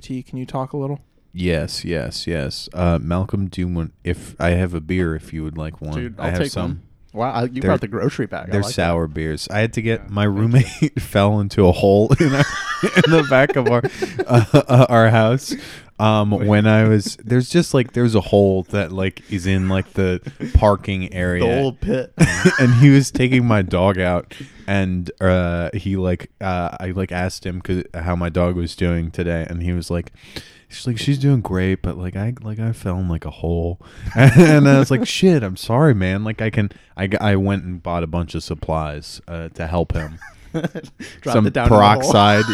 JT, can you talk a little? Yes, yes, yes. Uh, Malcolm, do you want? If I have a beer, if you would like one, Dude, I I'll have take some. one. Wow, I, you They're- brought the grocery bag. I They're like that. sour beers. I had to get my roommate fell into a hole in, our, in the back of our uh, uh, our house. Um, when I was there's just like there's a hole that like is in like the parking area, The old pit. and he was taking my dog out, and uh, he like uh, I like asked him 'cause- how my dog was doing today, and he was like. She's like she's doing great, but like I like I fell in like a hole, and I was like shit. I'm sorry, man. Like I can I, I went and bought a bunch of supplies uh, to help him. Some it down in the hole. peroxide.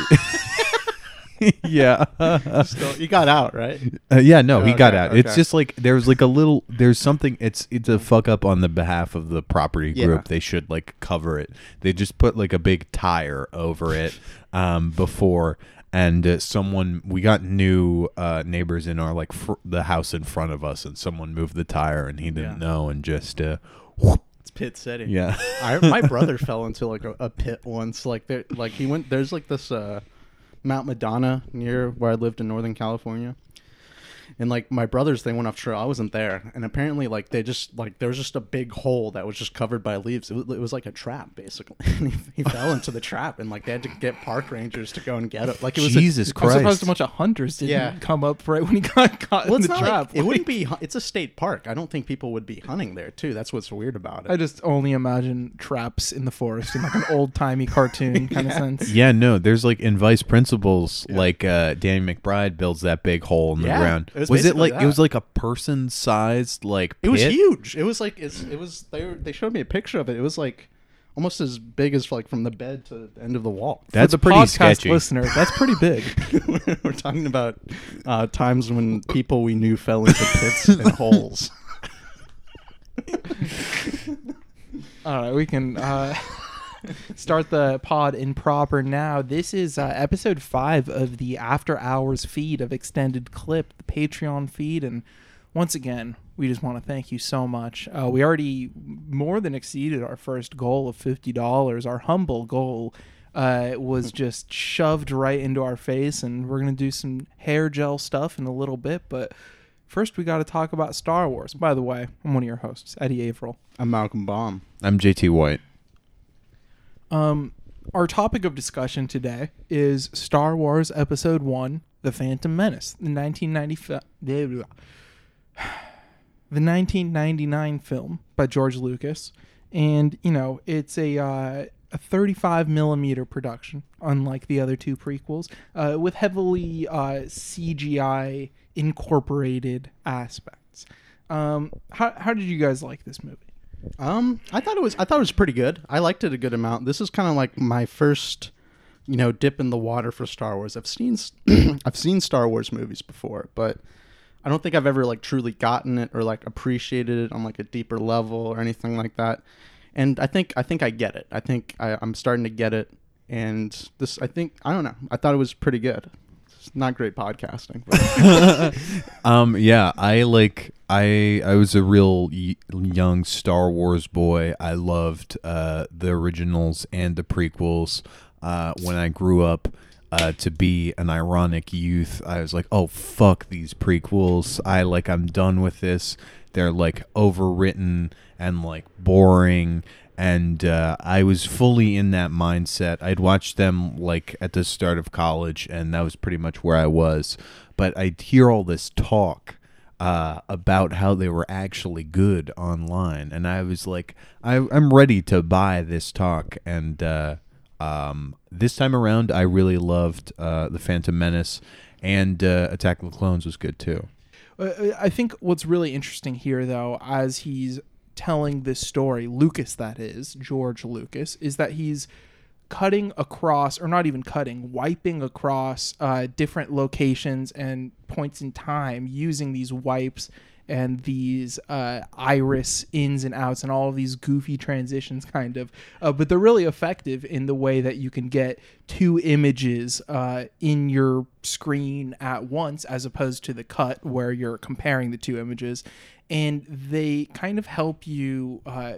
yeah. Still, you got out, right? Uh, yeah, no, he got Okay, out. It's just like there's like a little there's something it's it's a fuck up on the behalf of the property Yeah. group. They should like cover it. They just put like a big tire over it um before and uh, someone we got new uh neighbors in our like fr- the house in front of us and someone moved the tire and he didn't Yeah. know and just uh It's Pit City. yeah. I, my brother fell into like a, a pit once. Like there, like he went. There's like this uh, Mount Madonna near where I lived in Northern California, and like my brothers, they went off trail. I wasn't there, and apparently like they just like there was just a big hole that was just covered by leaves. It was, it was like a trap basically. and he, he fell into the trap, and like they had to get park rangers to go and get it. Like it was a- Jesus I'm Christ. surprised a bunch of hunters didn't Yeah. come up right when he got caught well, in it's the trap. like, it wouldn't be. It's a state park. I don't think people would be hunting there too. That's what's weird about it. I just only imagine traps in the forest in like an old timey cartoon kind of sense. Yeah, no, there's like in Vice Principals, like uh Danny McBride builds that big hole in the Yeah, ground. it was was it basically like it was like a person sized like It was huge. It was like it's, it was. They were, they showed me a picture of it. It was like almost as big as like from the bed to the end of the wall. That's For the pretty podcast sketchy. listener, that's pretty big. we're talking about uh, times when people we knew fell into pits and holes. All right, we can uh, start the pod in proper now. This is uh, episode five of the After Hours feed of Extended Clip, the Patreon feed. And once again, we just want to thank you so much. Uh, we already more than exceeded our first goal of $50. Our humble goal uh, was just shoved right into our face. And we're going to do some hair gel stuff in a little bit. But first, we got to talk about Star Wars. By the way, I'm one of your hosts, Eddie Averill. I'm Malcolm Baum. I'm JT White. Um, our topic of discussion today is Star Wars Episode One: The Phantom Menace, the 1995, the 1999 film by George Lucas, and you know it's a uh, a 35 millimeter production, unlike the other two prequels, uh, with heavily uh, CGI incorporated aspects. Um, how how did you guys like this movie? Um, I thought it was. I thought it was pretty good. I liked it a good amount. This is kind of like my first, you know, dip in the water for Star Wars. I've seen, I've seen Star Wars movies before, but I don't think I've ever like truly gotten it or like appreciated it on like a deeper level or anything like that. And I think I think I get it. I think I, I'm starting to get it. And this, I think, I don't know. I thought it was pretty good. Not great podcasting. Um, yeah, I like I I was a real y- young Star Wars boy. I loved uh, the originals and the prequels. Uh, when I grew up uh, to be an ironic youth, I was like, "Oh fuck these prequels! I like I'm done with this. They're like overwritten and like boring." And uh, I was fully in that mindset. I'd watched them like at the start of college, and that was pretty much where I was. But I'd hear all this talk uh, about how they were actually good online, and I was like, I, I'm ready to buy this talk. And uh, um, this time around, I really loved uh, the Phantom Menace, and uh, Attack of the Clones was good too. Uh, I think what's really interesting here, though, as he's telling this story, Lucas, that is, George Lucas, is that he's cutting across, or not even cutting, wiping across uh, different locations and points in time using these wipes and these uh, iris ins and outs and all of these goofy transitions, kind of. Uh, but they're really effective in the way that you can get two images uh, in your screen at once, as opposed to the cut where you're comparing the two images. And they kind of help you uh,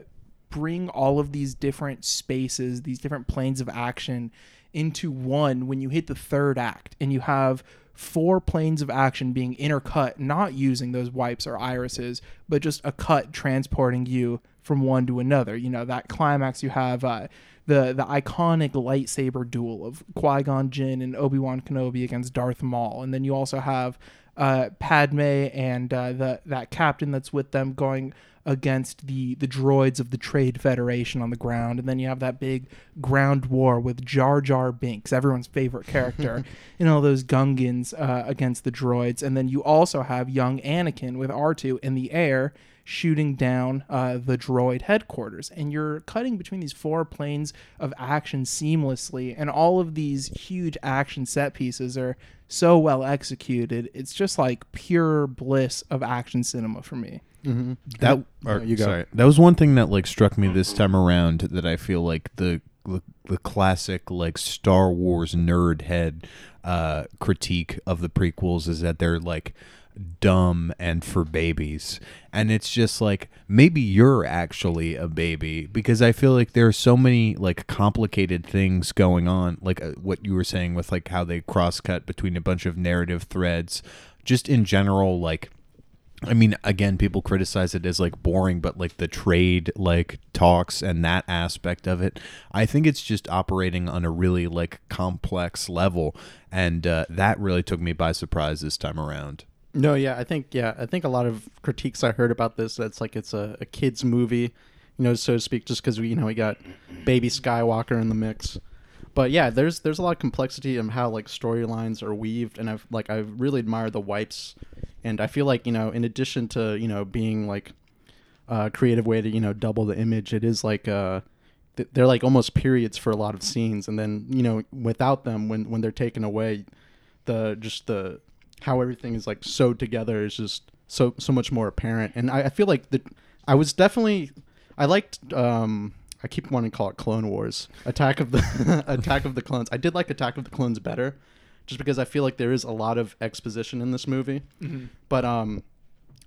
bring all of these different spaces, these different planes of action into one when you hit the third act and you have four planes of action being intercut, not using those wipes or irises, but just a cut transporting you from one to another. You know, that climax you have uh, the the iconic lightsaber duel of Qui Gon Jinn and Obi Wan Kenobi against Darth Maul, and then you also have uh, Padme and uh, the that captain that's with them going against the the droids of the Trade Federation on the ground, and then you have that big ground war with Jar Jar Binks, everyone's favorite character, and all those Gungans uh, against the droids, and then you also have young Anakin with R2 in the air shooting down uh, the droid headquarters. And you're cutting between these four planes of action seamlessly, and all of these huge action set pieces are so well executed. It's just like pure bliss of action cinema for me. Mm-hmm. that or, you go. sorry that was one thing that like struck me this time around that i feel like the the, the classic like star wars nerd head uh critique of the prequels is that they're like dumb and for babies and it's just like maybe you're actually a baby because i feel like there are so many like complicated things going on like uh, what you were saying with like how they cross cut between a bunch of narrative threads just in general like I mean, again, people criticize it as like boring, but like the trade like talks and that aspect of it, I think it's just operating on a really like complex level, and uh, that really took me by surprise this time around. No, yeah, I think yeah, I think a lot of critiques I heard about this that's like it's a, a kids movie, you know, so to speak, just because we you know we got baby Skywalker in the mix. But yeah, there's there's a lot of complexity in how like storylines are weaved, and I've like I really admire the wipes, and I feel like you know in addition to you know being like a creative way to you know double the image, it is like uh they're like almost periods for a lot of scenes, and then you know without them when when they're taken away, the just the how everything is like sewed together is just so so much more apparent, and I, I feel like the I was definitely I liked um I keep wanting to call it Clone Wars. Attack of the Attack of the Clones. I did like Attack of the Clones better, just because I feel like there is a lot of exposition in this movie. But um,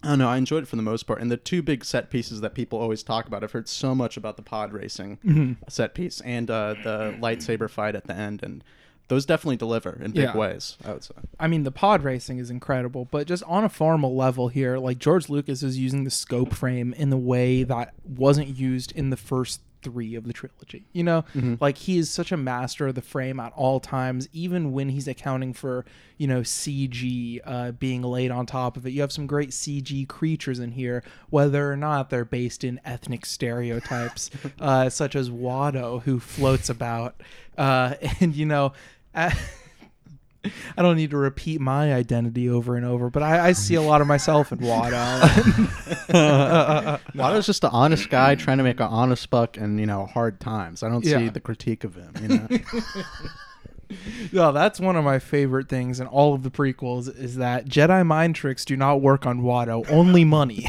I don't know. I enjoyed it for the most part. And the two big set pieces that people always talk about. I've heard so much about the pod racing set piece and uh, the lightsaber fight at the end, and those definitely deliver in big Yeah. ways. I would say. I mean, the pod racing is incredible, but just on a formal level here, like George Lucas is using the scope frame in the way that wasn't used in the first three of the trilogy. You know, like he is such a master of the frame at all times, even when he's accounting for, you know, CG uh, being laid on top of it. You have some great CG creatures in here, whether or not they're based in ethnic stereotypes, uh, such as Watto, who floats about. Uh, and, you know, I don't need to repeat my identity over and over, but I, I see a lot of myself in Watto. Watto's just an honest guy trying to make an honest buck and you know hard times. I don't see Yeah. the critique of him. You know. no, that's one of my favorite things in all of the prequels is that Jedi mind tricks do not work on Watto, only money.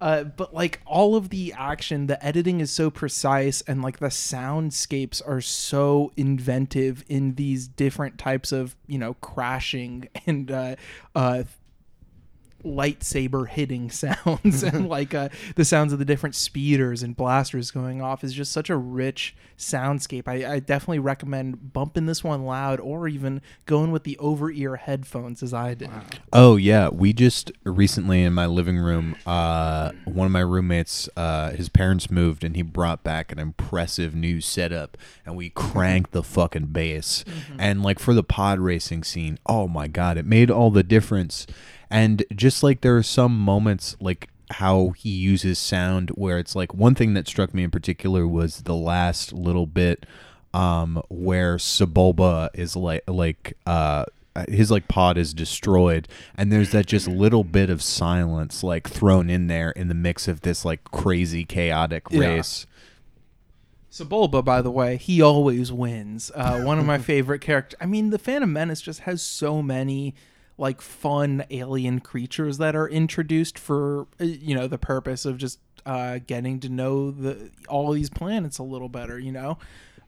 Uh, but like all of the action, the editing is so precise, and like the soundscapes are so inventive in these different types of you know crashing and uh, uh, lightsaber hitting sounds and like uh, the sounds of the different speeders and blasters going off is just such a rich soundscape. I, I definitely recommend bumping this one loud or even going with the over ear headphones as I did. Oh yeah, we just recently in my living room, uh, one of my roommates, uh, his parents moved, and he brought back an impressive new setup, and we cranked the fucking bass, and like for the pod racing scene, oh my god, it made all the difference, and just like there are some moments like how he uses sound where it's like one thing that struck me in particular was the last little bit um where Sebulba is like like uh his like pod is destroyed and there's that just little bit of silence like thrown in there in the mix of this like crazy chaotic Yeah. race Sebulba, by the way, he always wins. Uh, one of my favorite characters. I mean, the Phantom Menace just has so many like fun alien creatures that are introduced for uh, you know the purpose of just uh, getting to know the all these planets a little better. You know,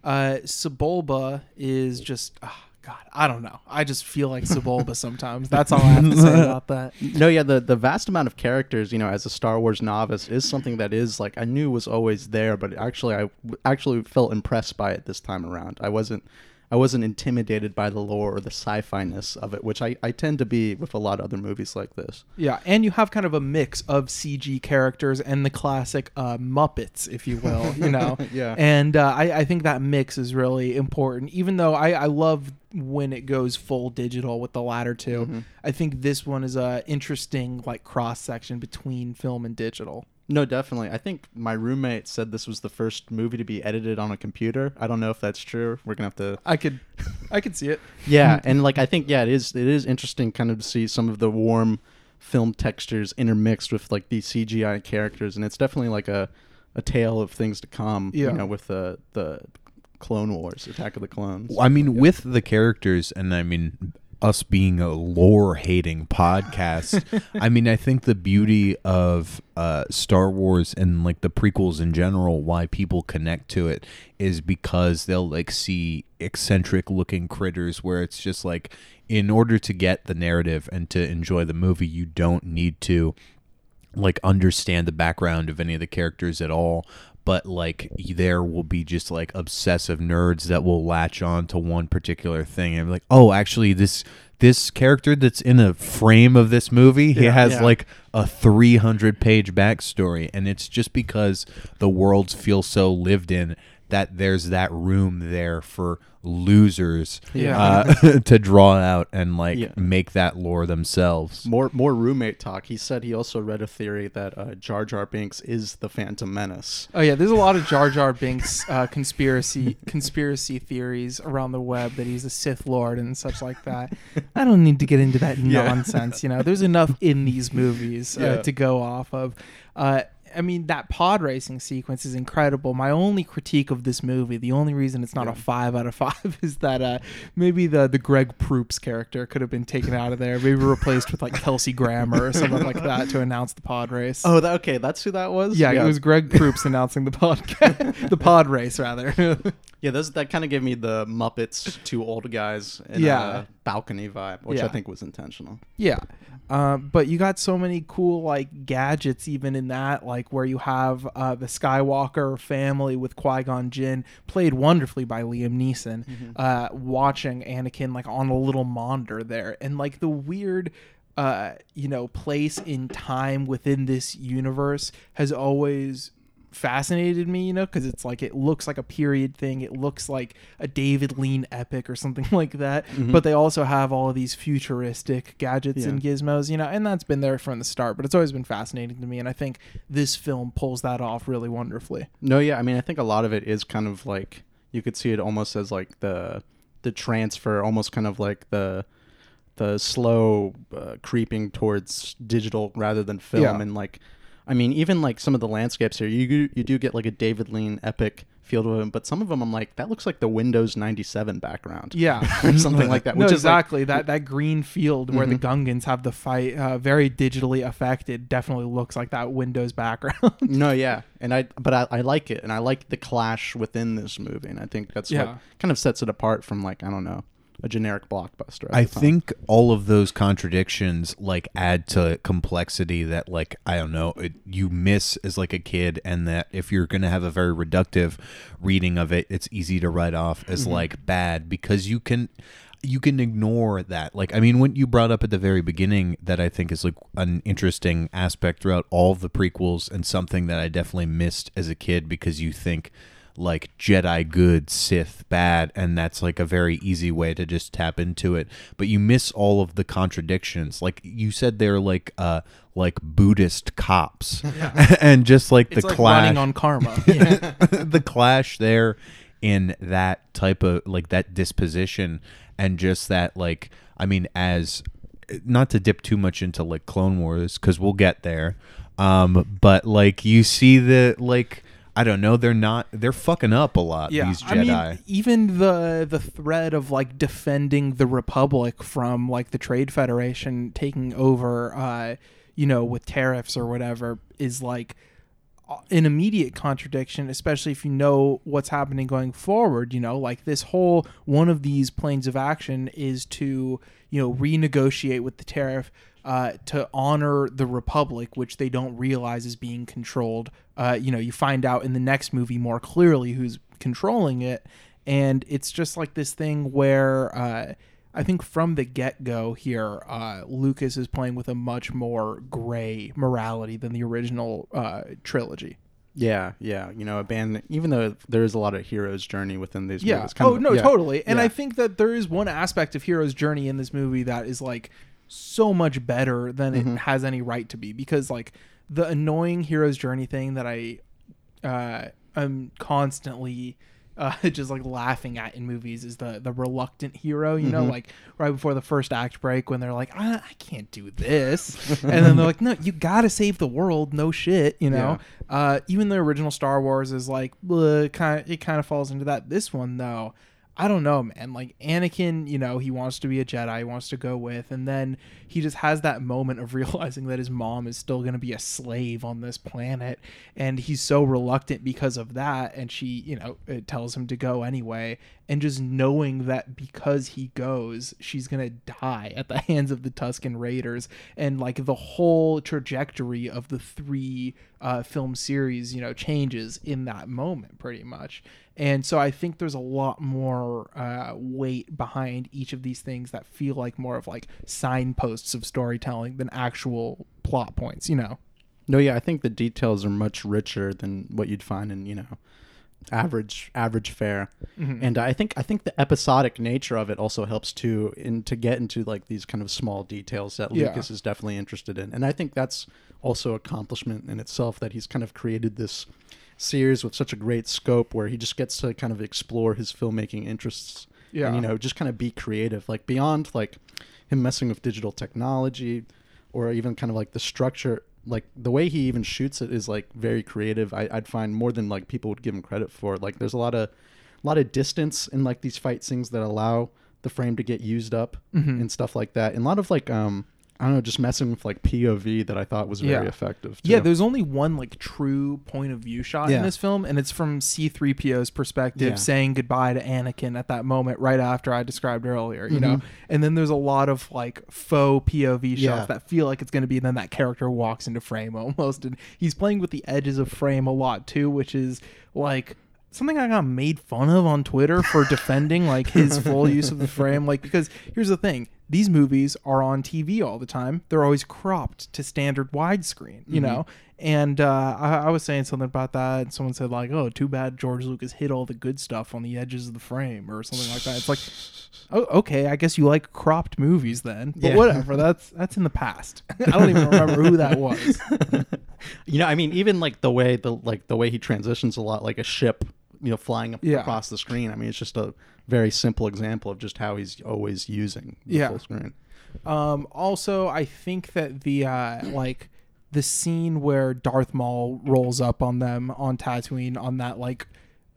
uh, Sebulba is just. ah, God, I don't know. I just feel like Sebulba sometimes. That's all I have to say about that. no, yeah, the the vast amount of characters, you know, as a Star Wars novice, is something that is like I knew was always there, but actually, I actually felt impressed by it this time around. I wasn't, I wasn't intimidated by the lore or the sci-fi ness of it, which I, I tend to be with a lot of other movies like this. Yeah, and you have kind of a mix of CG characters and the classic uh, Muppets, if you will, you know. Yeah. And uh, I, I think that mix is really important. Even though I, I love when it goes full digital with the latter 2 Mm-hmm. I think this one is a interesting like cross section between film and digital. No, definitely. I think my roommate said this was the first movie to be edited on a computer. I don't know if that's true. We're gonna have to. I could, I could see it. Yeah, and like I think yeah, it is. It is interesting, kind of to see some of the warm film textures intermixed with like these CGI characters, and it's definitely like a a tale of things to come. Yeah. You know, with the the Clone Wars, Attack of the Clones. I mean, with the characters, and I mean, us being a lore hating podcast, I mean, I think the beauty of uh, Star Wars and like the prequels in general, why people connect to it is because they'll like see eccentric looking critters where it's just like, in order to get the narrative and to enjoy the movie, you don't need to like understand the background of any of the characters at all but like there will be just like obsessive nerds that will latch on to one particular thing and be like oh actually this this character that's in a frame of this movie he Yeah, has yeah. like a 300 page backstory and it's just because the worlds feel so lived in that there's that room there for losers Yeah. uh, to draw out and like Yeah. make that lore themselves More more roommate talk. He said he also read a theory that uh, Jar Jar Binks is the Phantom Menace. Oh yeah, there's a lot of Jar Jar Binks uh, conspiracy conspiracy theories around the web that he's a Sith Lord and such like that. I don't need to get into that Yeah. nonsense. You know, there's enough in these movies uh, Yeah. to go off of. I mean, that pod racing sequence is incredible. My only critique of this movie, the only reason it's not a five out of five, is that uh, maybe the the Greg Proops character could have been taken out of there, maybe replaced with like Kelsey Grammer or something like that to announce the pod race. Oh, that, okay, that's who that was. Yeah, it was Greg Proops announcing the podcast, the pod race rather. Yeah, those that kind of gave me the Muppets two old guys in Yeah. a balcony vibe, which I think was intentional. yeah, uh, but you got so many cool like gadgets even in that, like where you have uh, the Skywalker family with Qui Gon Jinn, played wonderfully by Liam Neeson, uh, watching Anakin like on a little monitor there, and like the weird. Uh, you know, place in time within this universe has always fascinated me, you know, because it's like it looks like a period thing. It looks like a David Lean epic or something like that. But they also have all of these futuristic gadgets and gizmos, you know, and that's been there from the start. But it's always been fascinating to me, and I think this film pulls that off really wonderfully. No, yeah, I mean, I think a lot of it is kind of like you could see it almost as like the the transfer, almost kind of like the the slow uh, creeping towards digital rather than film, Yeah. and like, I mean, even like some of the landscapes here, you do- you do get like a David Lean epic feel to them, but some of them I'm like, that looks like the Windows ninety seven background, Yeah. or something like that. no, Which like, exactly. that that green field where the Gungans have the fight, uh, very digitally affected, definitely looks like that Windows background. No, yeah, and I but I, I like it, and I like the clash within this movie, and I think that's Yeah. what kind of sets it apart from like I don't know a generic blockbuster. I think all of those contradictions like add to complexity that like I don't know it, you miss as like a kid, and that if you're gonna have a very reductive reading of it, it's easy to write off as mm-hmm. like bad because you can you can ignore that. Like I mean, when you brought up at the very beginning that I think is like an interesting aspect throughout all of the prequels and something that I definitely missed as a kid because you think like Jedi good, Sith bad, and that's like a very easy way to just tap into it. But you miss all of the contradictions. Like you said, they're like uh like Buddhist cops, and just like the it's like clash, running on karma. the clash there in that type of like that disposition, and just that like I mean as not to dip too much into like Clone Wars because we'll get there. Um, but like you see the like I don't know they're not they're fucking up a lot yeah, these I Jedi. mean, even the the thread of like defending the Republic from like the Trade Federation taking over, uh, you know, with tariffs or whatever, is like an immediate contradiction, especially if you know what's happening going forward. You know, like this whole one of these planes of action is to you know renegotiate with the tariff uh, to honor the republic, which they don't realize is being controlled. Uh, you know, you find out in the next movie more clearly who's controlling it, and it's just like this thing where uh, I think from the get go here, uh, Lucas is playing with a much more gray morality than the original uh, trilogy. Yeah, yeah. You know, abandon. Even though there is a lot of hero's journey within these Yeah. movies. kind Oh of- no, yeah. totally. And Yeah. I think that there is one aspect of Hero's journey in this movie that is like so much better than Mm-hmm. it has any right to be because like the annoying Hero's journey thing that I uh I'm constantly uh, just like laughing at in movies is the the reluctant hero, you know, Mhm. like right before the first act break when they're like, I, I can't do this, and then they're like, No, you gotta save the world, no shit, you know. Uh, even the original Star Wars is like, kind it kind of falls into that. This one though, I don't know, man. Like Anakin, you know, he wants to be a Jedi, he wants to go with, and then he just has that moment of realizing that his mom is still going to be a slave on this planet, and he's so reluctant because of that. And she, you know, it tells him to go anyway, and just knowing that because he goes, she's going to die at the hands of the Tusken Raiders, and like the whole trajectory of the three uh, film series, you know, changes in that moment pretty much. And so I think there's a lot more uh, weight behind each of these things that feel like more of like signposts of storytelling than actual plot points, you know? No, yeah, I think the details are much richer than what you'd find in you know average average fare. Mm-hmm. And I think I think the episodic nature of it also helps to in to get into like these kind of small details that Yeah. Lucas is definitely interested in. And I think that's also accomplishment in itself that he's kind of created this series with such a great scope where he just gets to kind of explore his filmmaking interests Yeah. and you know just kind of be creative like beyond like him messing with digital technology or even kind of like the structure like the way he even shoots it is like very creative. I, i'd find more than like people would give him credit for. Like there's a lot of a lot of distance in like these fight scenes that allow the frame to get used up Mhm. and stuff like that. And a lot of like um i don't know just messing with like pov that i thought was very Yeah. effective Yeah, there's only one like true point of view shot in this film, and it's from C3PO's perspective Yeah. saying goodbye to Anakin at that moment right after I described earlier, you know? Mhm. And then there's a lot of like faux POV shots Yeah. that feel like it's going to be, and then that character walks into frame almost. And he's playing with the edges of frame a lot too, which is like something I got made fun of on Twitter for defending like his full use of the frame. Like, because here's the thing these movies are on TV all the time. They're always cropped to standard widescreen, you know? And uh, I, I was saying something about that, and someone said, like, oh, too bad George Lucas hid all the good stuff on the edges of the frame or something like that. It's like, oh, okay, I guess you like cropped movies then. But Yeah. whatever, that's that's in the past. I don't even remember who that was. you know i mean even like the way the like the way he transitions a lot like a ship you know flying Yeah. across the screen i mean it's just a very simple example of just how he's always using the Yeah. full screen Um, also, I think that the uh, like the scene where Darth Maul rolls up on them on Tatooine on that like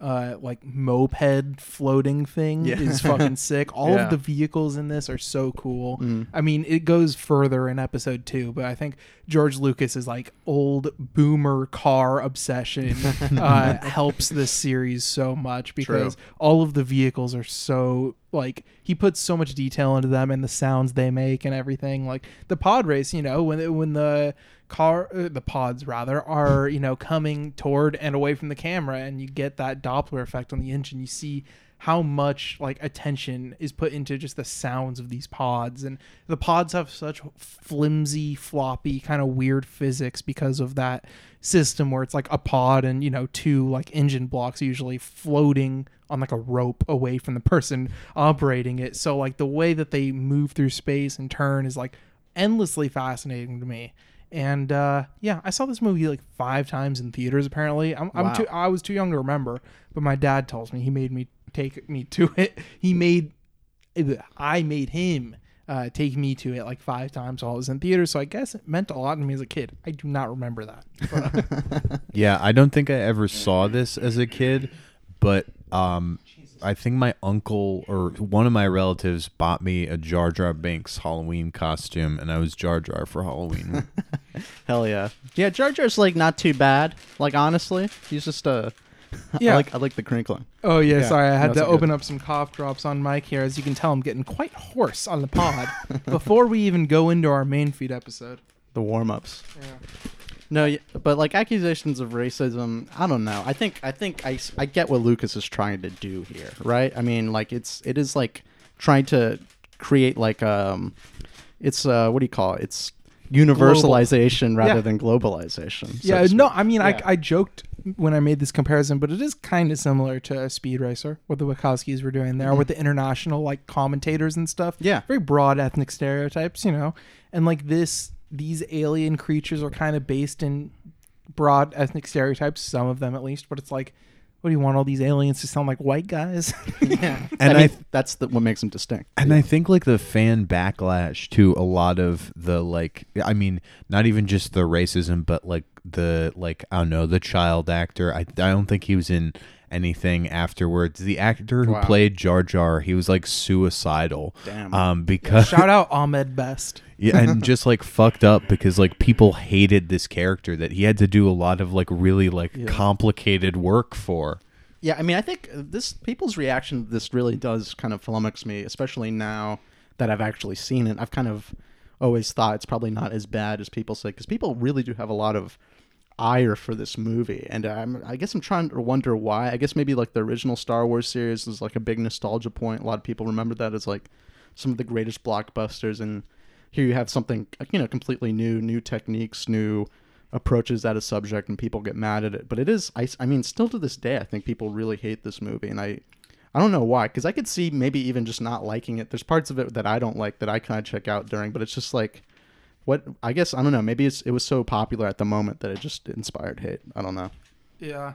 uh like moped floating thing Yeah. is fucking sick. All Yeah. of the vehicles in this are so cool. Mm. I mean, it goes further in episode 2, but I think George Lucas is like old boomer car obsession uh helps this series so much because all of the vehicles are so like he puts so much detail into them and the sounds they make and everything. Like the pod race you know when when the car uh, the pods rather are you know coming toward and away from the camera and you get that doppler effect on the engine you see how much like attention is put into just the sounds of these pods and the pods have such flimsy floppy kind of weird physics because of that system where it's like a pod and you know two like engine blocks usually floating on like a rope away from the person operating it so like the way that they move through space and turn is like endlessly fascinating to me and uh, yeah, I saw this movie like five times in theaters. Apparently, I'm, I'm too. I was too young to remember, but my dad tells me he made me take me to it. He made, I made him uh, take me to it like five times while I was in theater. So I guess it meant a lot to me as a kid. I do not remember that. But, Yeah, I don't think I ever saw this as a kid, but um, I think my uncle or one of my relatives bought me a Jar Jar Binks Halloween costume, and I was Jar Jar for Halloween. hell yeah yeah jar jar's like not too bad like honestly he's just uh Yeah. I like I like the crinkling. oh yeah, Yeah, sorry, I had that's to good. open up some cough drops on mic here. As you can tell, I'm getting quite hoarse on the pod before we even go into our main feed episode. The warm ups. Yeah. No, y- but like accusations of racism, I don't know. I think I think I, s- I get what Lucas is trying to do here, right? I mean, like it's it is like trying to create like um it's uh what do you call it? It's universalization rather Yeah. than globalization. so yeah, no. I mean, Yeah. I, I joked when I made this comparison, but it is kind of similar to Speed Racer, what the Wachowskis were doing there with the international like commentators and stuff. Mm-hmm. Yeah. very broad ethnic stereotypes, you know, and like this, these alien creatures are kind of based in broad ethnic stereotypes, some of them at least. But it's like, what do you want all these aliens to sound like white guys? yeah. And I mean, I- that's the, what makes them distinct. And I think like the fan backlash to a lot of the like I mean not even just the racism but like the like I don't know the child actor I I don't think he was in anything afterwards the actor who Wow. played Jar Jar he was like suicidal Damn. um because Shout out Ahmed Best. yeah, and just like fucked up because like people hated this character that he had to do a lot of like really like Yeah. complicated work for Yeah, I mean, I think this people's reaction to this really does kind of flummox me, especially now that I've actually seen it. I've kind of always thought it's probably not as bad as people say because people really do have a lot of ire for this movie, and I'm, I guess I'm trying to wonder why. I guess maybe like the original Star Wars series is like a big nostalgia point. A lot of people remember that as like some of the greatest blockbusters, and here you have something you know completely new, new techniques, new approaches at a subject and people get mad at it. But it is I, I mean still to this day i think people really hate this movie. And i i don't know why because i could see maybe even just not liking it. There's parts of it that i don't like that i kind of check out during but it's just like what i guess i don't know maybe it's, it was so popular at the moment that it just inspired hate i don't know Yeah.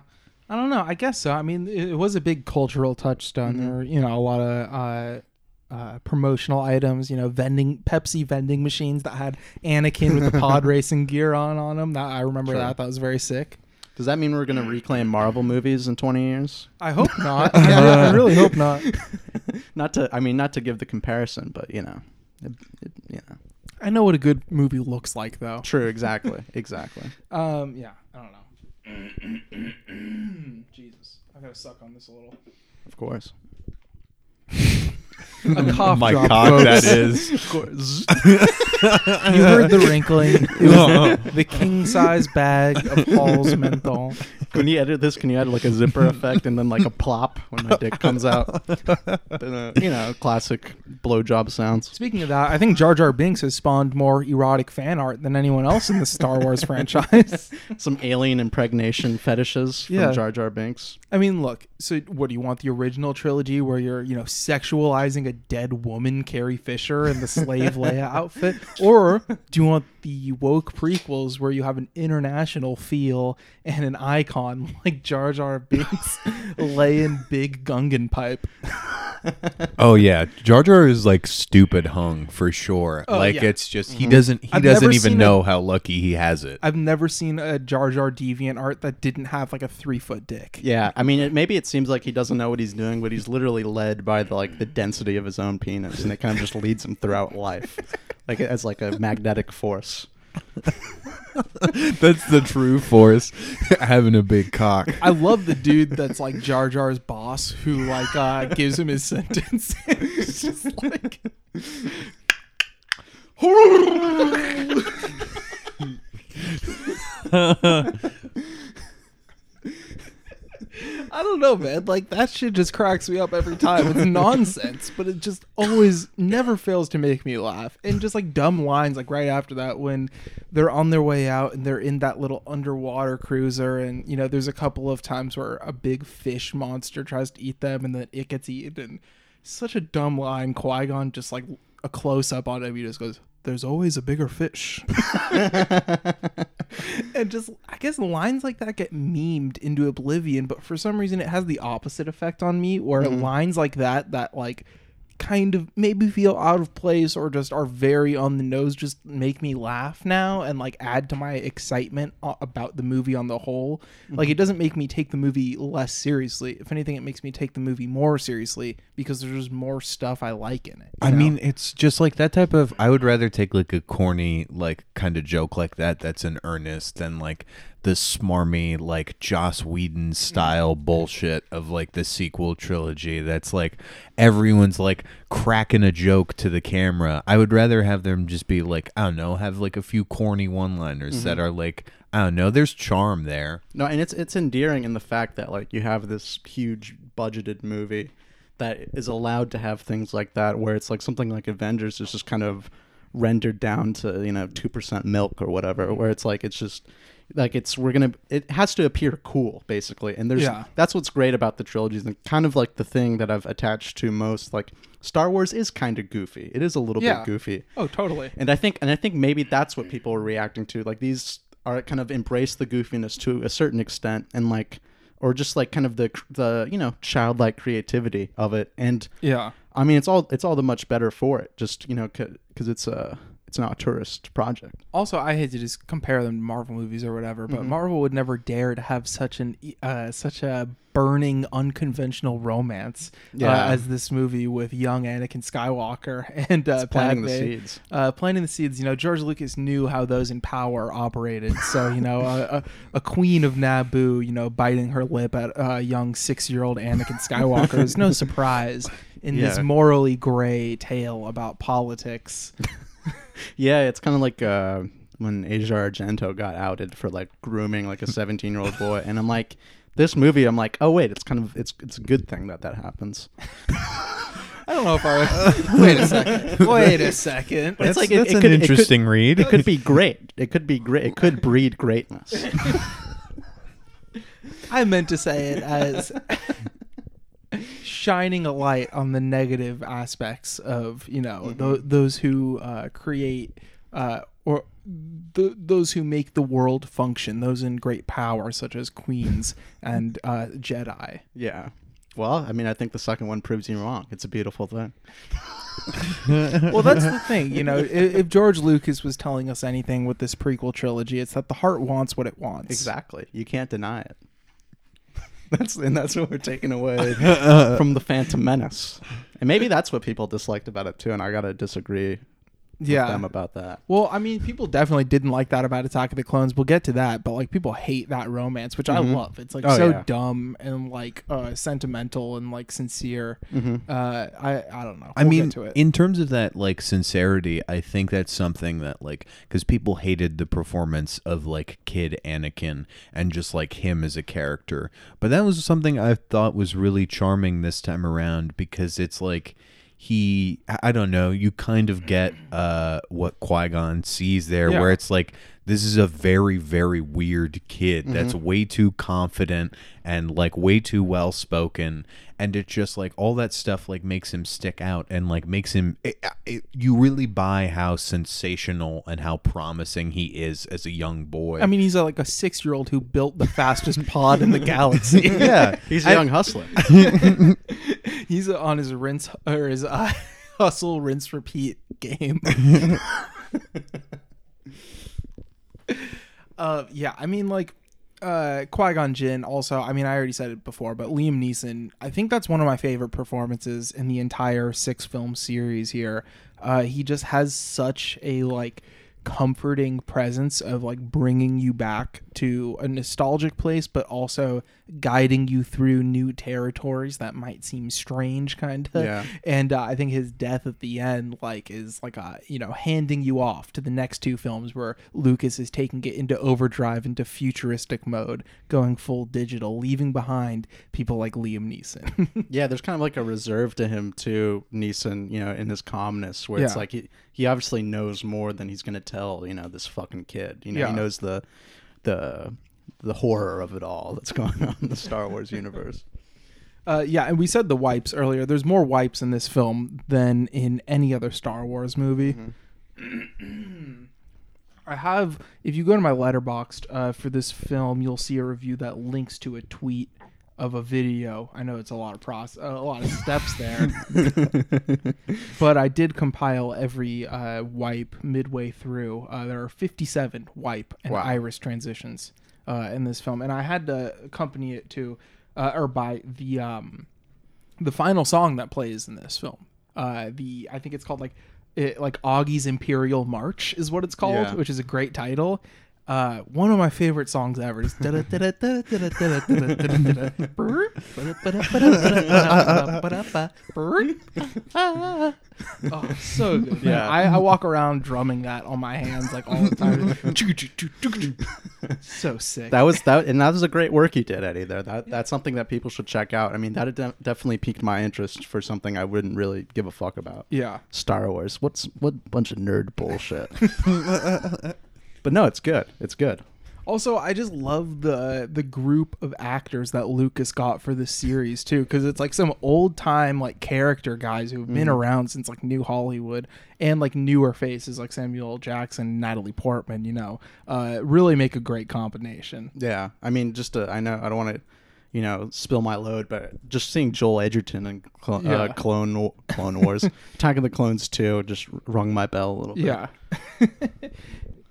I don't know. I guess so. I mean, it, it was a big cultural touchstone. Mhm. There were, you know, a lot of uh, uh, promotional items, you know, vending Pepsi vending machines that had Anakin with the pod racing gear on on them. That I remember Sure. that. That was very sick. does that mean we're going to reclaim marvel movies in 20 years I hope not. yeah, I really hope not. not to i mean not to give the comparison but you know it, it, you know I know what a good movie looks like, though. true exactly exactly Um, yeah, I don't know. Jesus, I gotta suck on this a little. of course A cough my drop, cock folks. that is of course You heard the wrinkling. It was the king size bag of Halls menthol. When you edit this, can you add like a zipper effect and then like a plop when my dick comes out? Uh, you know, classic blowjob sounds. Speaking of that, I think Jar Jar Binks has spawned more erotic fan art than anyone else in the Star Wars franchise. Some alien impregnation fetishes from Yeah. Jar Jar Binks. I mean, look. So, what do you want? The original trilogy where you're, you know, sexualizing a dead woman, Carrie Fisher, in the slave Leia outfit, or do you want the woke prequels where you have an international feel and an icon like Jar Jar Binks laying big Gungan pipe? Oh yeah, Jar Jar is like stupid hung for sure. Oh, like yeah. it's just he mm-hmm. doesn't he I've doesn't even seen know how lucky he has it. I've never seen a Jar Jar deviant art that didn't have like a three foot dick. Yeah, I mean, it, maybe it seems like he doesn't know what he's doing, but he's literally led by the like the density of his own penis, and it kind of just leads him throughout life, like as like a magnetic force. That's the true force having a big cock. I love the dude that's like Jar Jar's boss who like uh, gives him his sentence. it's just like I don't know, man. Like that shit just cracks me up every time. It's nonsense, but it just always never fails to make me laugh. And just like dumb lines, like right after that, when they're on their way out and they're in that little underwater cruiser, and you know, there's a couple of times where a big fish monster tries to eat them, and then it gets eaten. And such a dumb line. Qui Gon just like a close up on him, he just goes, "There's always a bigger fish." and just I guess lines like that get memed into oblivion, but for some reason it has the opposite effect on me where Mm-hmm. lines like that that like kind of maybe feel out of place or just are very on the nose just make me laugh now and like add to my excitement about the movie on the whole. Like Mm-hmm. it doesn't make me take the movie less seriously. If anything it makes me take the movie more seriously because there's just more stuff I like in it. I know? mean, it's just like that type of. I would rather take like a corny, like kind of joke like that. That's in earnest than like the smarmy like Joss Whedon style Mm. bullshit of like the sequel trilogy that's like everyone's like cracking a joke to the camera. I would rather have them just be like, I don't know, have like a few corny one-liners Mm-hmm. that are like, I don't know, there's charm there. No, and it's it's endearing in the fact that like you have this huge budgeted movie that is allowed to have things like that, where it's like something like Avengers is just kind of rendered down to you know two percent milk or whatever, where it's like it's just like it's we're gonna it has to appear cool basically, and there's Yeah. that's what's great about the trilogies and kind of like the thing that I've attached to most. Like Star Wars is kind of goofy, it is a little Yeah. bit goofy, Oh, totally. and I think and I think maybe that's what people are reacting to. Like these are kind of embrace the goofiness to a certain extent and like or just like kind of the the you know childlike creativity of it. And Yeah. I mean it's all it's all the much better for it. Just you know because it's a it's not a tourist project. Also, I hate to just compare them to Marvel movies or whatever, but Marvel would never dare to have such an uh, such a burning, unconventional romance Yeah. uh, as this movie with young Anakin Skywalker and uh, planting the seeds. Uh, planting the seeds. You know, George Lucas knew how those in power operated. So you know, a, a, a queen of Naboo, you know, biting her lip at a young six-year-old Anakin Skywalker is no surprise in this morally gray tale about politics. Yeah, it's kind of like uh, when Asia Argento got outed for like grooming like a 17 year old boy, and I'm like, this movie, I'm like, oh wait, it's kind of it's it's a good thing that that happens. I don't know if I. wait a second. Wait a second. It's like it- that's it an could- it could- interesting read. It could be great. It could be great. It could breed greatness. I meant to say it as shining a light on the negative aspects of you know tho- those who uh, create uh, or th- those who make the world function. Those in great power, such as queens and uh, Jedi. Yeah. Well, I mean, I think the second one proves you wrong. It's a beautiful thing. well, that's the thing, you know. If, if George Lucas was telling us anything with this prequel trilogy, it's that the heart wants what it wants. Exactly. You can't deny it. That's and that's what we're taking away from the Phantom Menace. And maybe that's what people disliked about it too. And I gotta disagree Yeah. them about that. Well, I mean, people definitely didn't like that about Attack of the Clones. We'll get to that, but like people hate that romance, which I Mhm. love. It's like Oh, so yeah. dumb and like uh, sentimental and like sincere. Mm-hmm. Uh, I I don't know. I We'll mean, get to it. in terms of that like sincerity, I think that's something that like because people hated the performance of like Kid Anakin and just like him as a character, but that was something I thought was really charming this time around because it's like he I- I don't know you kind of get uh what Qui Gon sees there Yeah. where it's like this is a very very weird kid that's way too confident and like way too well spoken and it's just like all that stuff like makes him stick out and like makes him it, it, you really buy how sensational and how promising he is as a young boy I mean, he's a, like a six year old who built the fastest pod in the galaxy. yeah He's a young hustler. he's on his rinse or his uh, hustle, rinse, repeat game. uh, yeah, I mean, like uh, Qui Gon Jinn. Also, I mean, I already said it before, but Liam Neeson. I think that's one of my favorite performances in the entire six film series. Here, uh, he just has such a like comforting presence of like bringing you back to a nostalgic place but also guiding you through new territories that might seem strange kind of Yeah. and uh, i think his death at the end like is like a you know handing you off to the next two films where lucas is taking it into overdrive into futuristic mode going full digital leaving behind people like liam neeson. Yeah, there's kind of like a reserve to him too, Neeson, you know, in his calmness, where it's like he, he obviously knows more than he's gonna tell, you know, this fucking kid. You know, Yeah. he knows the the the horror of it all that's going on in the Star Wars universe. Uh, yeah, and we said the wipes earlier. There's more wipes in this film than in any other Star Wars movie. I have, if you go to my letterboxd uh, for this film, you'll see a review that links to a tweet of a video. I know it's a lot of process, a lot of steps there, but I did compile every uh, wipe midway through. Uh, there are 57 wipe and Wow. iris transitions uh, in this film, and I had to accompany it to, uh, or by the um, the final song that plays in this film. Uh, the I think it's called like it, like Augie's Imperial March is what it's called, Yeah. which is a great title. Uh, one of my favorite songs ever is oh so good Yeah. I, I walk around drumming that on my hands like all the time so sick That was that, and that was a great work you did, Eddie. There, that that's something that people should check out. I mean, that de- definitely piqued my interest for something I wouldn't really give a fuck about. yeah Star Wars. What's what bunch of nerd bullshit. But no, it's good. It's good. Also, I just love the the group of actors that Lucas got for this series too, because it's like some old time like character guys who've been around since like New Hollywood, and like newer faces like Samuel L. Jackson, Natalie Portman. You know, uh, really make a great combination. Yeah, I mean, just to, I know I don't want to, you know, spill my load, but just seeing Joel Edgerton and Clo- Yeah. uh, Clone Clone Wars, Attack of the Clones too, just rung my bell a little bit. Yeah.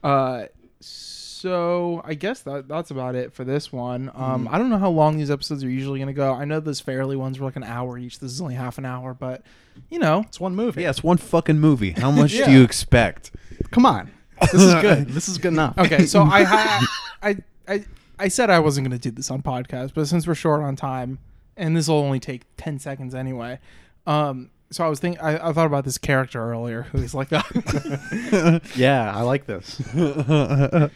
uh, so I guess that that's about it for this one. Um, I don't know how long these episodes are usually going to go. I know those Farrelly ones were like an hour each. This is only half an hour, but you know, it's one movie. Yeah, it's one fucking movie. How much Yeah. do you expect? come on, this is good. this is good enough. okay. So I had I I I said I wasn't going to do this on podcast, but since we're short on time, and this will only take ten seconds anyway. Um, so I was thinking, I, I thought about this character earlier who's like a yeah, I like this.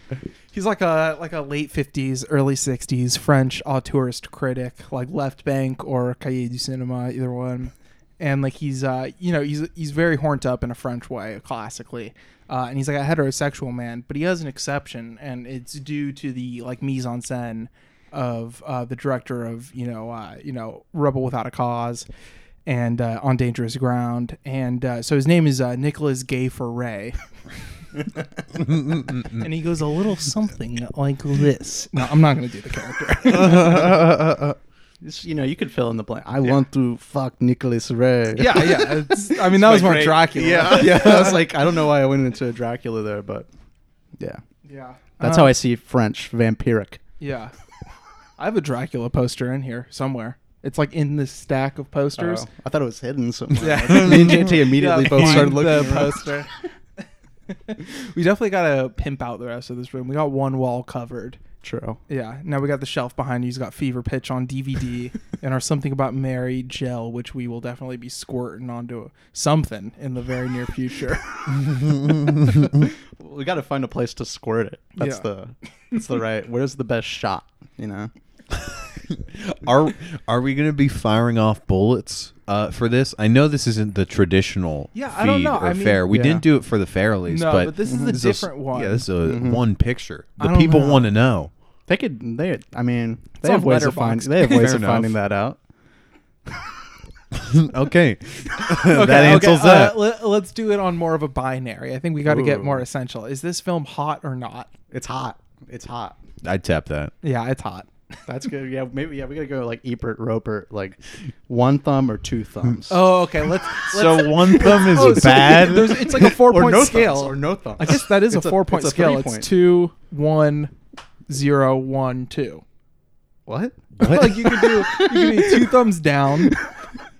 He's like a like a late fifties, early sixties French auteurist critic, like Left Bank or Cahiers du Cinema, either one. And like he's uh you know he's he's very horned up in a French way, classically, uh, and he's like a heterosexual man, but he has an exception, and it's due to the like mise en scène of uh, the director of you know uh, you know Rebel Without a Cause and uh, On Dangerous Ground, and uh, so his name is uh, Nicholas Gay Ray. and he goes a little something like this. No, I'm not going to do the character. This, you know, you could fill in the blank. I want to fuck Nicholas Ray. yeah, yeah. It's, I mean, that was more great- Dracula. Yeah, yeah. I was like, I don't know why I went into a Dracula there, but yeah, yeah. that's Uh, how I see French vampiric. Yeah. I have a Dracula poster in here somewhere. It's like in this stack of posters. Oh, I thought it was hidden somewhere. Yeah. Me and JT immediately Yeah, both started looking. at the poster. we definitely got to pimp out the rest of this room. We got one wall covered. True. Yeah. Now we got the shelf behind you. He's got Fever Pitch on DVD and our Something About Mary gel, which we will definitely be squirting onto something in the very near future. We got to find a place to squirt it. That's Yeah. the. That's the right. Where's the best shot? You know. Are are we going to be firing off bullets uh, for this? I know this isn't the traditional Yeah, feed I don't know. or I mean- fair. We Yeah. didn't do it for the Farrellys, No, but, but this is a this different one. Yeah, this is a Mhm. one picture. The people want to know. They could. They. I mean, It's they have ways of finding. They have ways Fair of enough. finding that out. okay, Okay, that answers okay, that. Uh, let, let's do it on more of a binary. I think we got to get more essential. Is this film hot or not? It's hot. It's hot. I'd tap that. Yeah, it's hot. That's good. Yeah, maybe. Yeah, we gotta go like Ebert Roeper, like one thumb or two thumbs. Oh, okay. Let's. So one thumb is Oh, so bad. there's- it's like a four or point no scale. thumbs, or no thumbs. I guess that is a It's four point it's a scale. three-point. It's two, one, zero, one, two. What? like you could do, you could do two thumbs down,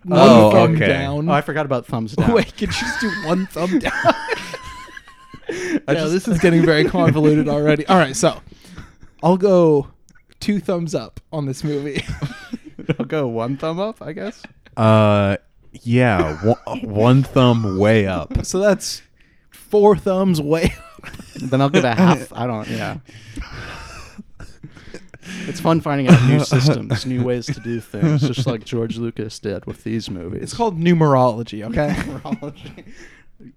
one Oh, thumb okay. down. Oh, I forgot about thumbs down. Wait, could you just do one thumb down? I yeah, just- this is getting very convoluted already. All right, so I'll go two thumbs up on this movie. I'll go one thumb up, I guess. Uh, yeah, one, one thumb way up. so that's four thumbs way. Then I'll give a half. I don't. Yeah. It's fun finding out new systems, new ways to do things, just like George Lucas did with these movies. It's called numerology. Okay. numerology.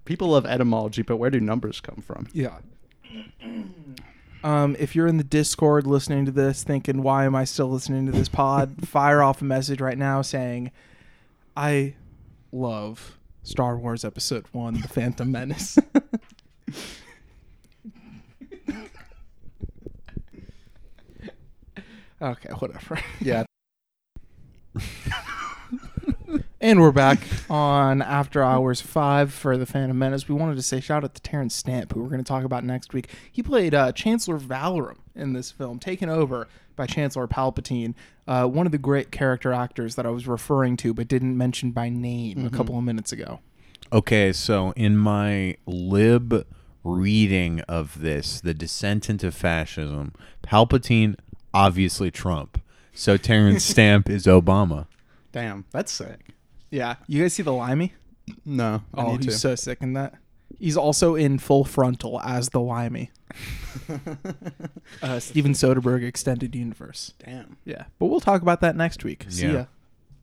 People love etymology, but where do numbers come from? Yeah. Um, if you're in the Discord listening to this, thinking, why am I still listening to this pod? fire off a message right now saying, I love Star Wars Episode 1 The Phantom Menace. okay, whatever. Yeah. And we're back on After Hours 5 for The Phantom Menace. We wanted to say shout out to Terence Stamp, who we're going to talk about next week. He played uh, Chancellor Valorum in this film, taken over by Chancellor Palpatine, uh, one of the great character actors that I was referring to but didn't mention by name a couple of minutes ago. Okay, so in my lib reading of this, the descent into fascism, Palpatine obviously Trump. So Terence Stamp is Obama. Damn, that's sick. Yeah, you guys see the Limey? No, I Oh, need he's to. so sick in that. He's also in Full Frontal as the Limey. uh, Steven Soderbergh extended universe. Damn. Yeah, but we'll talk about that next week. See Yeah. ya.